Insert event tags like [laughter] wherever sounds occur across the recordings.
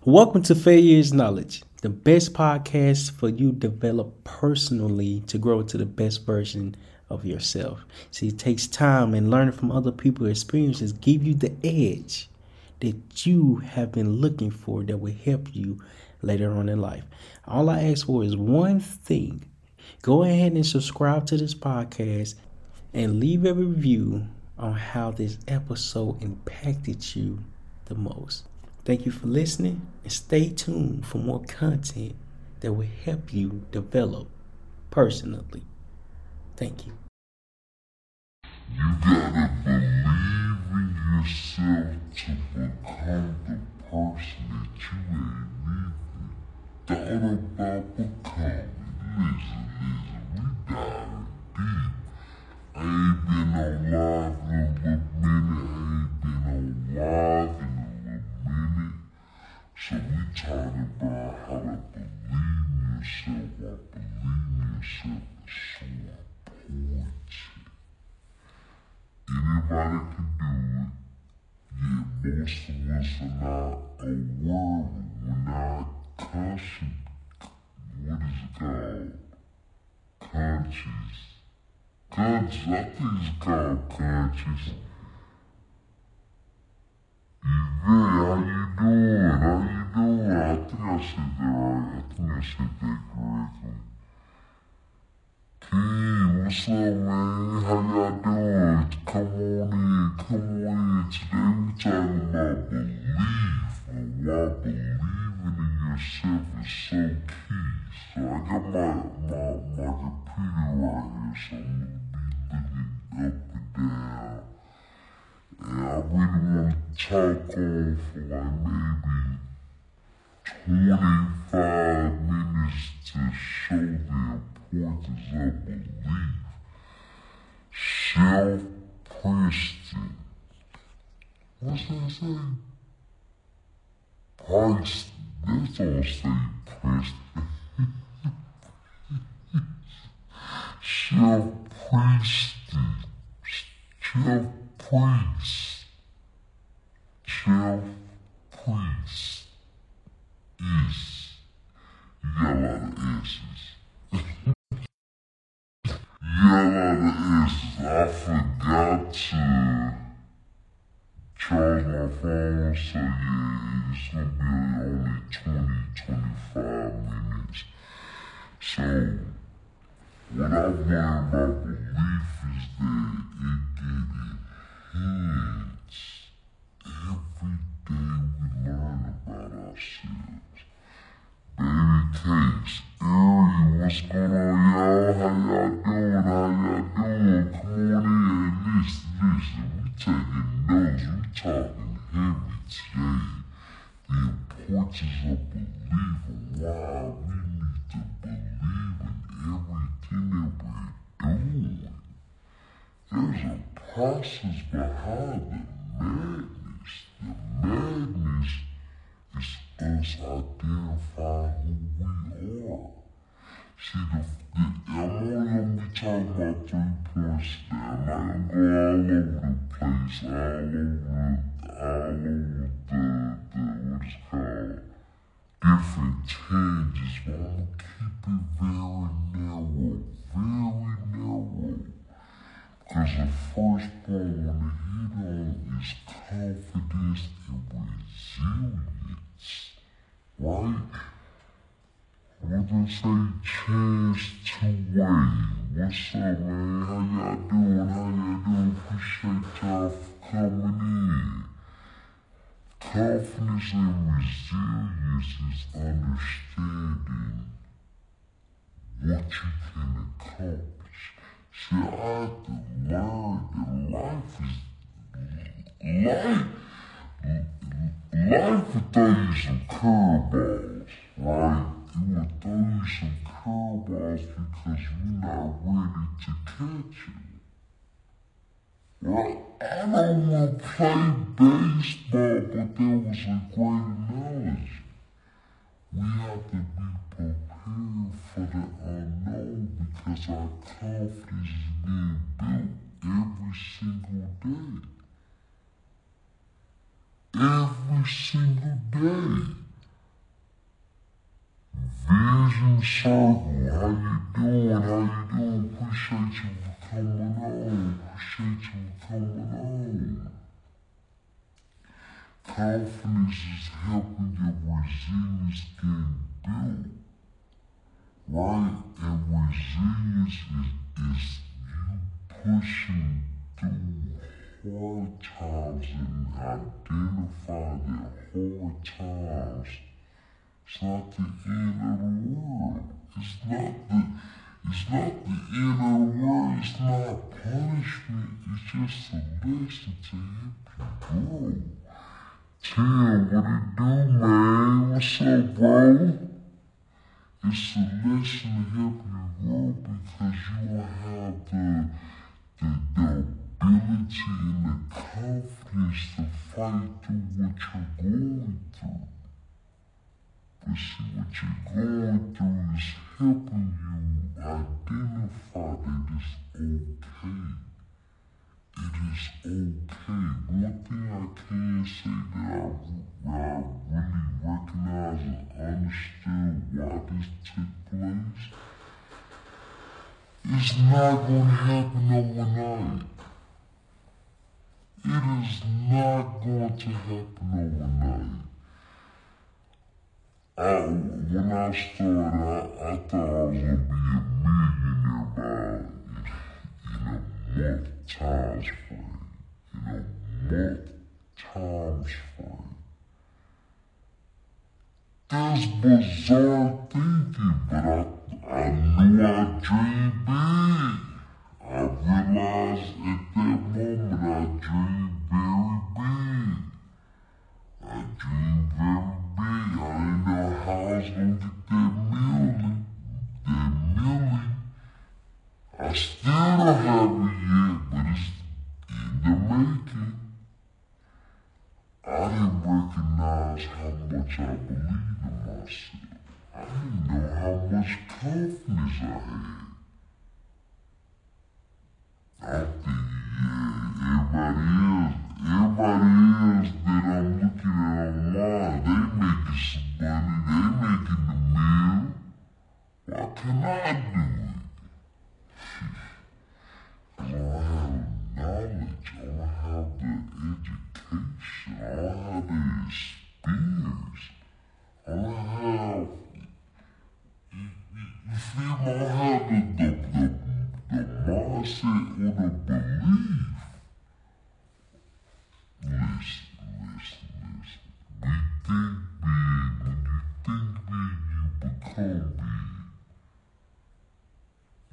Welcome to Failure is Knowledge, the best podcast for you develop personally to grow into the best version of yourself. See, it takes time and learning from other people's experiences give you the edge that you have been looking for that will help you later on in life. All I ask for is one thing. Go ahead and subscribe to this podcast and leave a review on how this episode impacted you the most. Thank you for listening and stay tuned for more content that will help you develop personally. Thank you. You gotta believe in yourself to become the person that you ain't thought about becoming. Listen, listen, we diving deep. Are not aware. We're not conscious. What is it called? Conscious. Conscious. I think called conscious. Yvette, how you doing? How you doing? I think I said that right. I think I said that correctly. Key, what's up, man? How y'all doing? Come on in, come on in. Today we talking about belief believing in yourself is so key. So I got my my my computer right here, so I'm gonna be looking up and down. And I really want to talk on for like maybe 25 minutes to show the importance of belief. Self-Preston. What's that say? Price. That's all say Preston. Self-Preston. Self-Priest. Self-Priest. Is. You got a lot of S's. you got a lot of S's. I forgot to charge my phone, so yeah, it's gonna be only 20, 25 minutes. So, what I learned about belief is that it us identifying who we are. See, the, the, I'm only gonna be talking about three points there. I'm not gonna go all over the place, all over, all over the, the what is called, different tangents, but I'm gonna keep it very narrow, very narrow. Because the first point I want to hit on is confidence and resilience. Right? What they say, chance to win. What's up, man? How y'all doing? How y'all doing? Appreciate y'all for coming in. Confidence and resilience is understanding what you can accomplish. See, I had to learn that life is life. Life throw you some curveballs, right? It will throw you some curveballs because you're not ready to catch it. Right? I don't want to play baseball, but there was a great analogy. We have to be prepared for the unknown because our confidence is being built every single day. Every single day. Circle, how you doing? How you doing? Appreciate you for coming on. Appreciate you for coming on. Confidence is helping your resilience get built. Right? And resilience is, is you pushing through hard times and identify that hard times it's not the the world. It's not the it's not the the world. It's not punishment. It's just a lesson to help you grow. Tim, what it do, man? What's up, bro? It's a lesson to help you grow because you will have the, the, the ability and the confidence to fight through what you're going through. But see, what you're going through is helping you identify that it's okay. It is okay. One thing I can say that I, I really recognize and understood why this took place, it's not going to happen overnight. It is not going to happen overnight. I, when I started, I, I thought I was gonna be a millionaire by in a month times frame. In a month times frame. That's bizarre thinking, but I, I knew I dreamed big. I realized at that moment I dreamed very big. I dreamed very big. I didn't know how I was gonna get that million. That million. I still don't have it yet, but it's in the making. I didn't recognize how much I believed in myself. I didn't know how much confidence I had. I think, yeah, everybody else, everybody else that I'm looking at online, they making some money, they making the meal. Why can't I do it? I don't have knowledge, I don't have the education, I don't have the experience, I don't have, you, you, you feel me? I don't have the, the, the, the mindset or the belief. Listen, listen, listen. We think big. When you think big, you become big.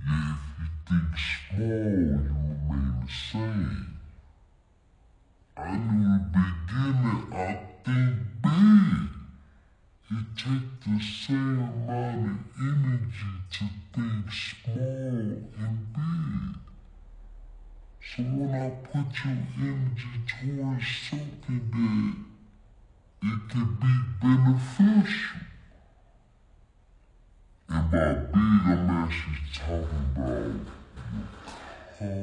Yeah, if you think small, you remain the same. I knew in the beginning I think big. It takes the same amount of energy to think small and big. So when I put your towards something that it can be beneficial. And by big, I'm actually talking about your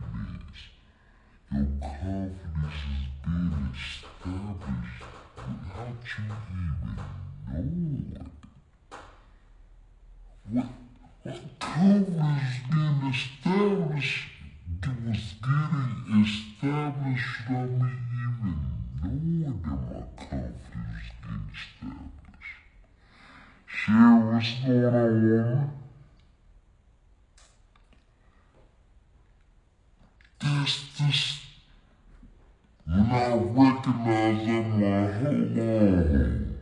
confidence. Your confidence is being established without you even knowing. What, what confidence is being established it was getting established without me even knowing that my confidence is getting established. Share what's going on, woman? This, this, when I recognize I'm like, hold on.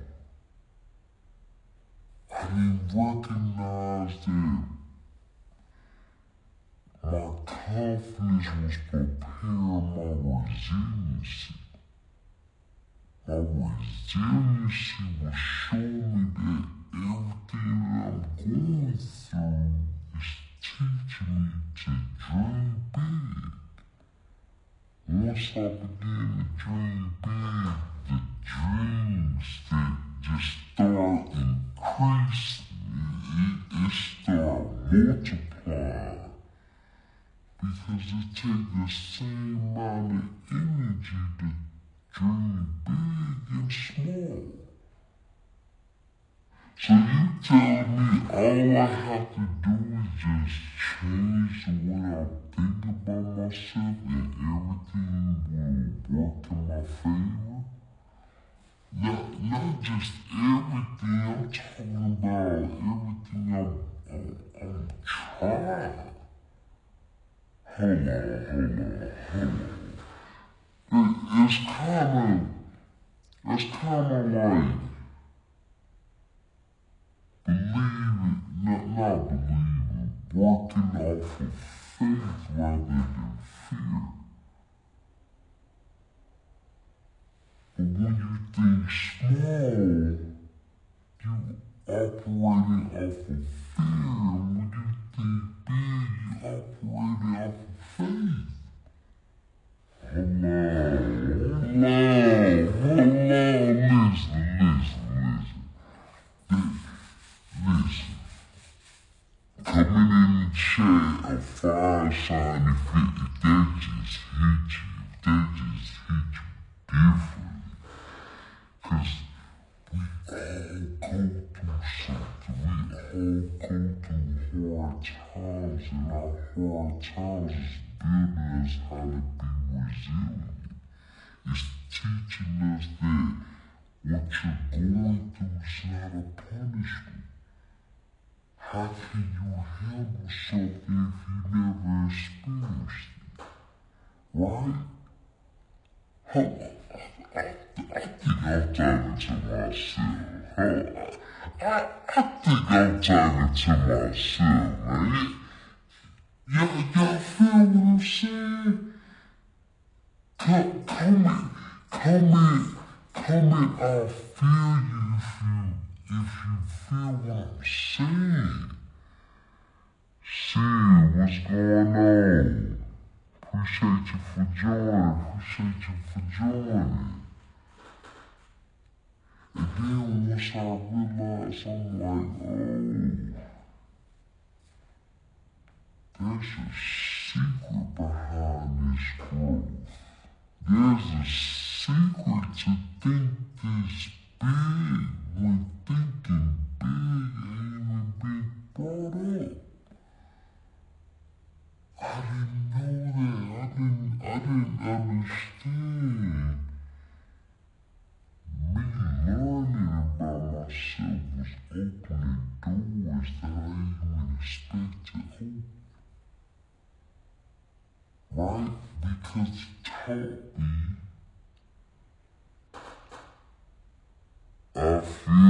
I didn't recognize that my confidence was preparing my resiliency. My resiliency was showing me that everything that I'm going through is teaching me to dream big. I begin to dream the dreams that just start increasing, it, it start multiplying. Because it takes the same amount of energy to dream big and small. So you tell me all I have to do is just change the way I think about myself and everything will work in my favor? Not, not just everything, I'm talking about everything I'm, I'm, I'm trying. Hold on, hold on, hold on. It, it's kind of, of like, believing, not, not believing, working off of faith rather than fear. But when you think small, you operating off of fear. When you think big, you operating off of faith. Hard times and our hard times is building us how to be resilient. It's teaching us that what you're going through is not a punishment. How can you handle something if you never experienced it? Right? Huh, I, I think I'm talking to myself. Huh, I, I think I'm talking to myself, man. Y'all, y'all feel what I'm saying? Come, comment, comment, comment. I'll feel you if you if you feel what I'm saying. See what's going on. Appreciate you for joining. Appreciate you for joining. And then once I realized, I'm like, oh, there's a secret behind this growth. There's a secret to think this big when thinking big ain't even been brought up. I didn't know that. I didn't I didn't understand. Me learning about myself was opening doors that I didn't even expect to open. Right? Because I feel.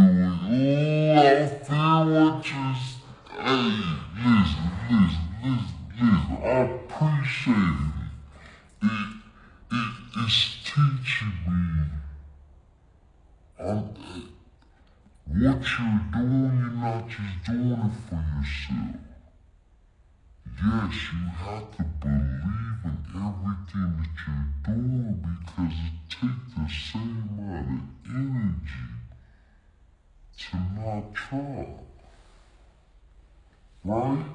Ooh, I feel what you Hey, listen, listen, listen, listen. I appreciate it. It, it it's teaching me. I'm, what you're doing, you're not just doing it for yourself. Yes, you have to believe in everything that you're doing because it takes the same amount of energy to not try. Right?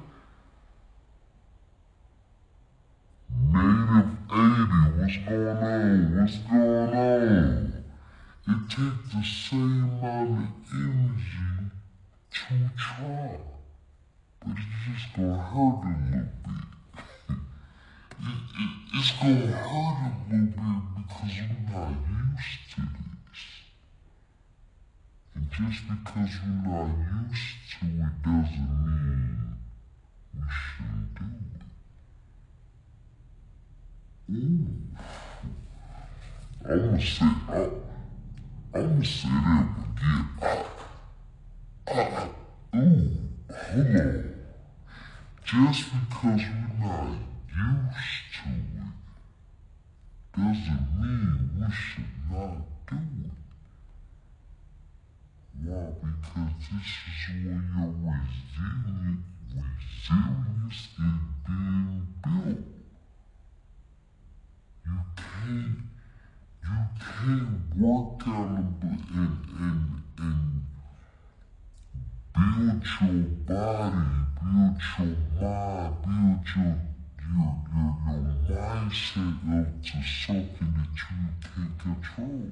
Native 80, what's going on? What's going on? It takes the same amount of energy to try. But it's just gonna hurt a little bit. It, it, it's gonna hurt a little bit because we're not used to this. And just because we're not used to it doesn't mean we shouldn't do it. Ooh. I'm gonna say, I, I'm gonna say that again. I, I, ooh, hold on. Just because we're not used to it doesn't mean we should not do it. Why? Because this is where your resilient, resilience is being built. You can't, you can't work and, and, and, and build your body, build your mind, build your your, your, your mindset of to something that you can't control.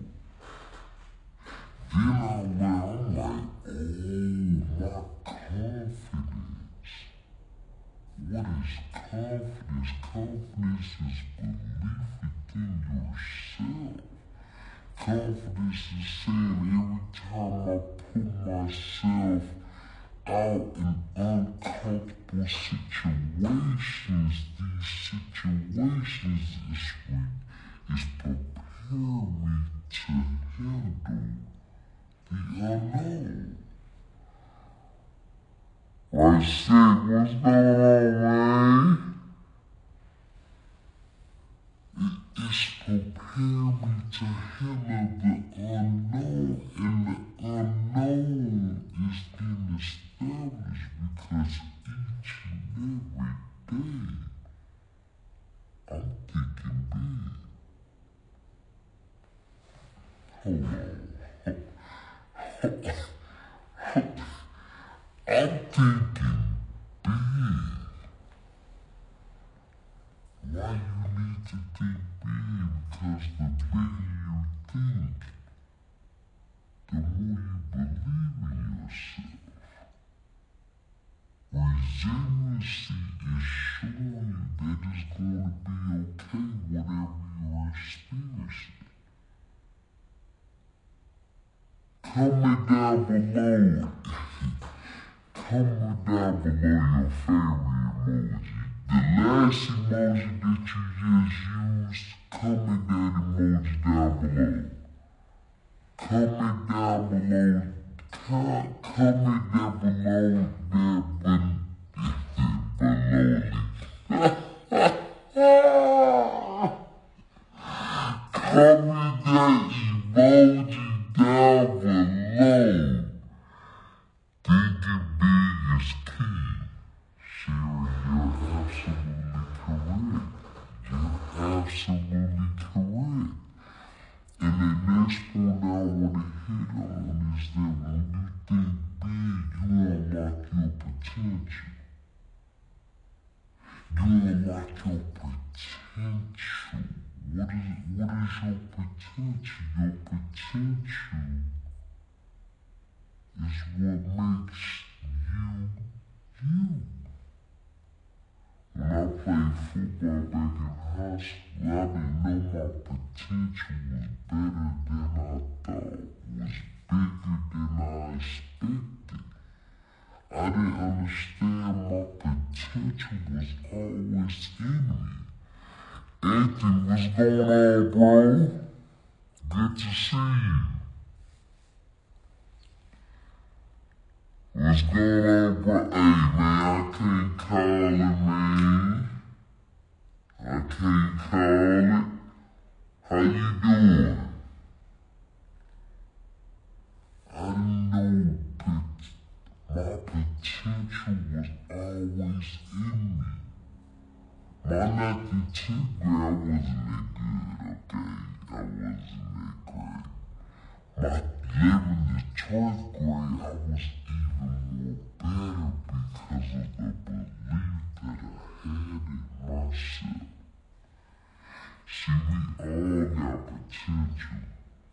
Then I'm like, I'm like, oh, my confidence. What is confidence? Confidence is belief in yourself. Confidence is saying every time I put myself out in uncomfortable situations. These situations is, is prepare me to handle the unknown. Right, Sid, what's going on, man? It's prepare me to handle the unknown, and the unknown that you just used, comment that emoji down below. Comment down below. Com- comment down below that below. comment that emoji down below. Thinking big is key. Sherry, you're absolutely correct. You're absolutely correct. And the next point I want to hit on is that when you think big, you unlock your potential. You unlock your potential. What is, what is your potential? Your potential is what makes you you. When I played football back in high school, I didn't know my potential was better than I thought, was bigger than I expected. I didn't understand my potential was always in me. Anthony, what's going on, bro? Good to see you. What's going on, bro? Hey, man, I can't call it, man. I can't call it. How you doing? I know my potential was always in me. My lucky two I wasn't that good, okay? I wasn't that great. My 11th to 12th grade, I was even more better because of the belief that I had in myself. See, we all got potential.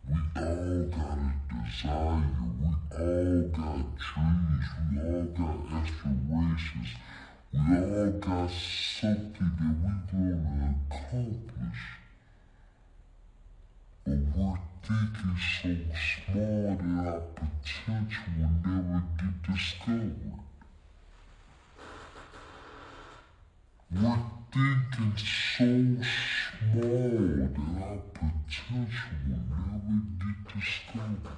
We all got a desire. We all got dreams. We all got aspirations. We all got something that we want to accomplish. But we're thinking so small that our potential will never get discovered. We're thinking so small that our potential will never get discovered.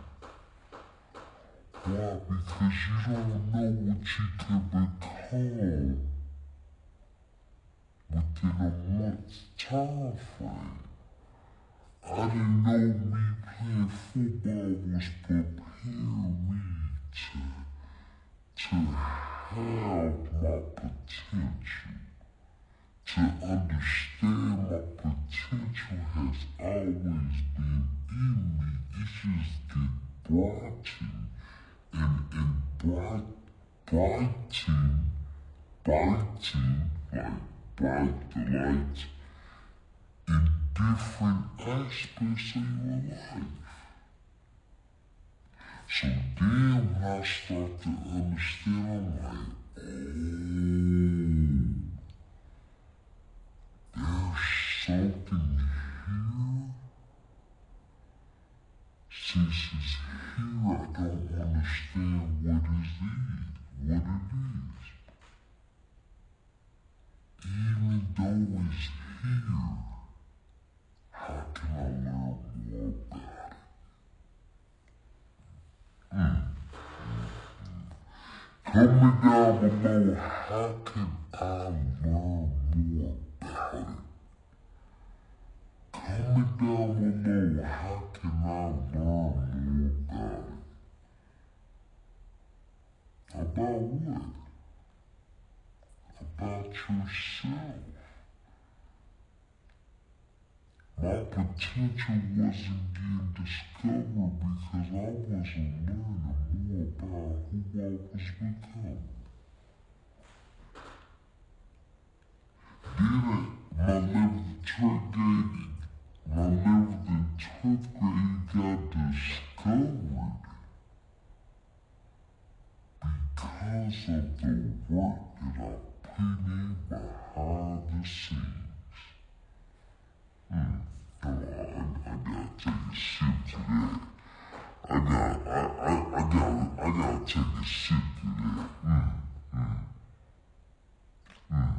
Why? Because you don't know what you can become within a month's time frame. I didn't know me playing football was preparing me to, to have my potential. To understand my potential has always been in me. It just get brightened and, and bright, brighten, brighten, like bright the light in different aspects of your life. So then when I start to understand, I'm like, oh, there's something here. Since it's here, I don't understand Comment down below how can I learn more about it? Comment down below how can I learn more about it? About what? About yourself. My potential wasn't getting discovered because I wasn't about who I was becoming. Then my 11th grade, my 11th and 12th grade got discovered because of the work that I put in behind the scenes. Mm. Oh, I, I gotta take a sip to that. I got, I, I, I got, I gotta take a sip to that. Mm, mm, mm.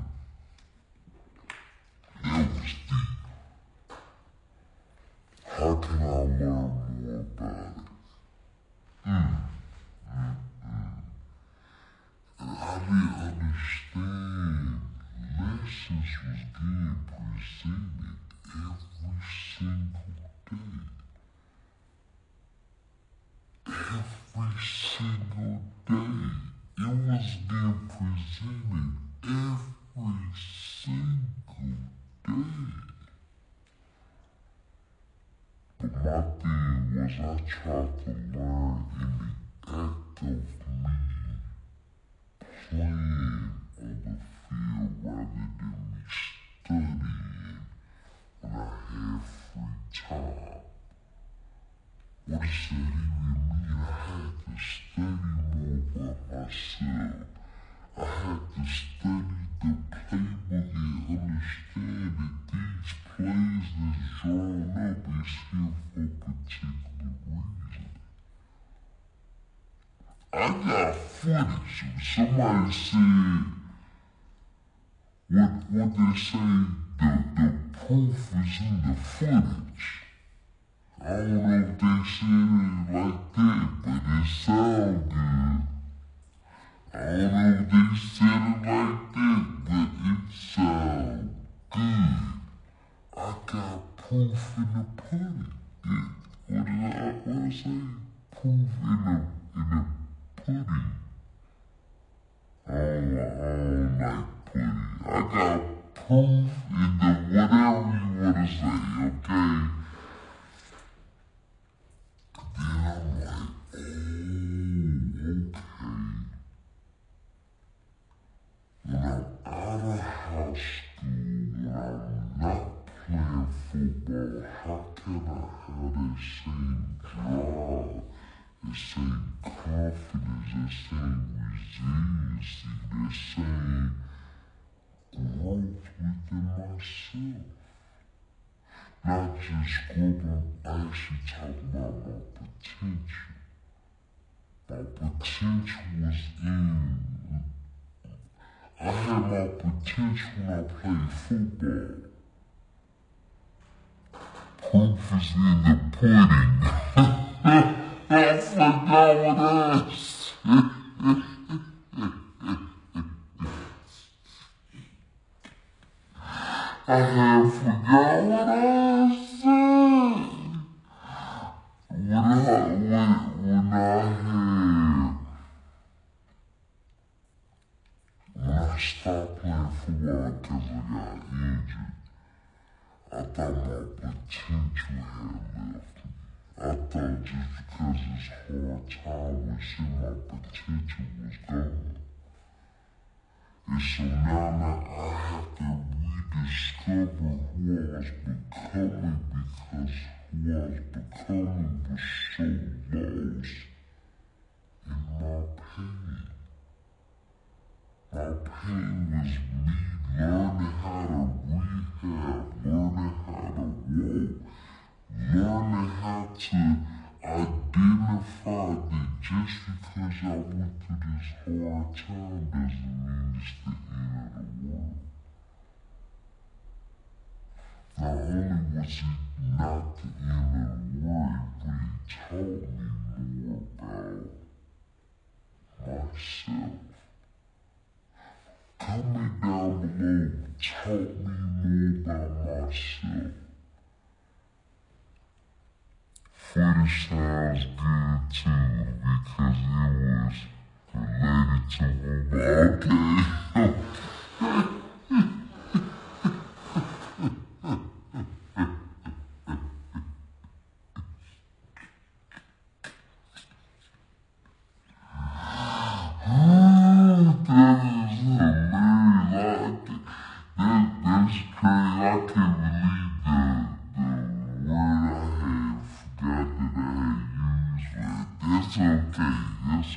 That was deep. How can I learn more about it? Mm, mm, mm. I didn't understand. Lessons was being presented I got footage. Somebody said, what, what they say, the, the proof is in the footage. I don't know if they said it like that, but it sound good. I don't know if they said it like that, but it sound good. I got proof in the pudding. What did I, what did I say? Proof in the, in the pudding. I don't, I pudding. I got proof in the whatever you want to say, okay? Then I'm like, oh, okay. When I'm out of high school, when I'm not playing football, how can I have that same drive, the same the same resiliency, the same growth within myself? Not just growth, I'm actually talking about my potential. My potential was in I had my potential when I played football. Proof is [laughs] in the pudding. I forgot what said. I had forgot what I said. When I, when, when I had When I stopped playing football because I got injured, I thought my potential had left me. I thought just because this hard time was here, my potential was gone. And so now that I have to rediscover who I was becoming because who I was becoming was so lost in my pain. My pain was me learning how to rehab, learning how to walk, learning how to identify that just because I went through this hard time doesn't mean it's the end of the world. Not only was it not the end of the world, it really taught me more about myself. Comment down below, taught me more about myself. Footy sounds good too because it was related to [laughs] [laughs]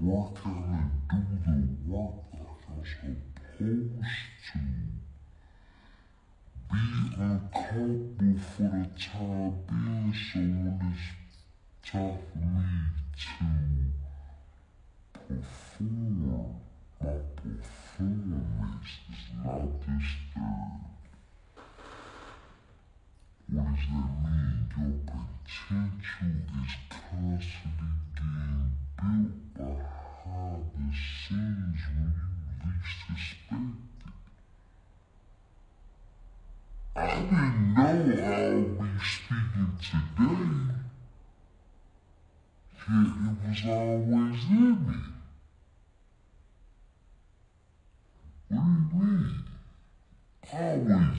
can work out and do the work like I'm supposed to. Be uncomfortable for the time being so when it's time for me to perform, my performance is not disturbed. What does that mean? Your potential is constantly being built behind the scenes when you least expect it. I didn't know I'll be speaking today, yet it was always in me. What do you mean? Always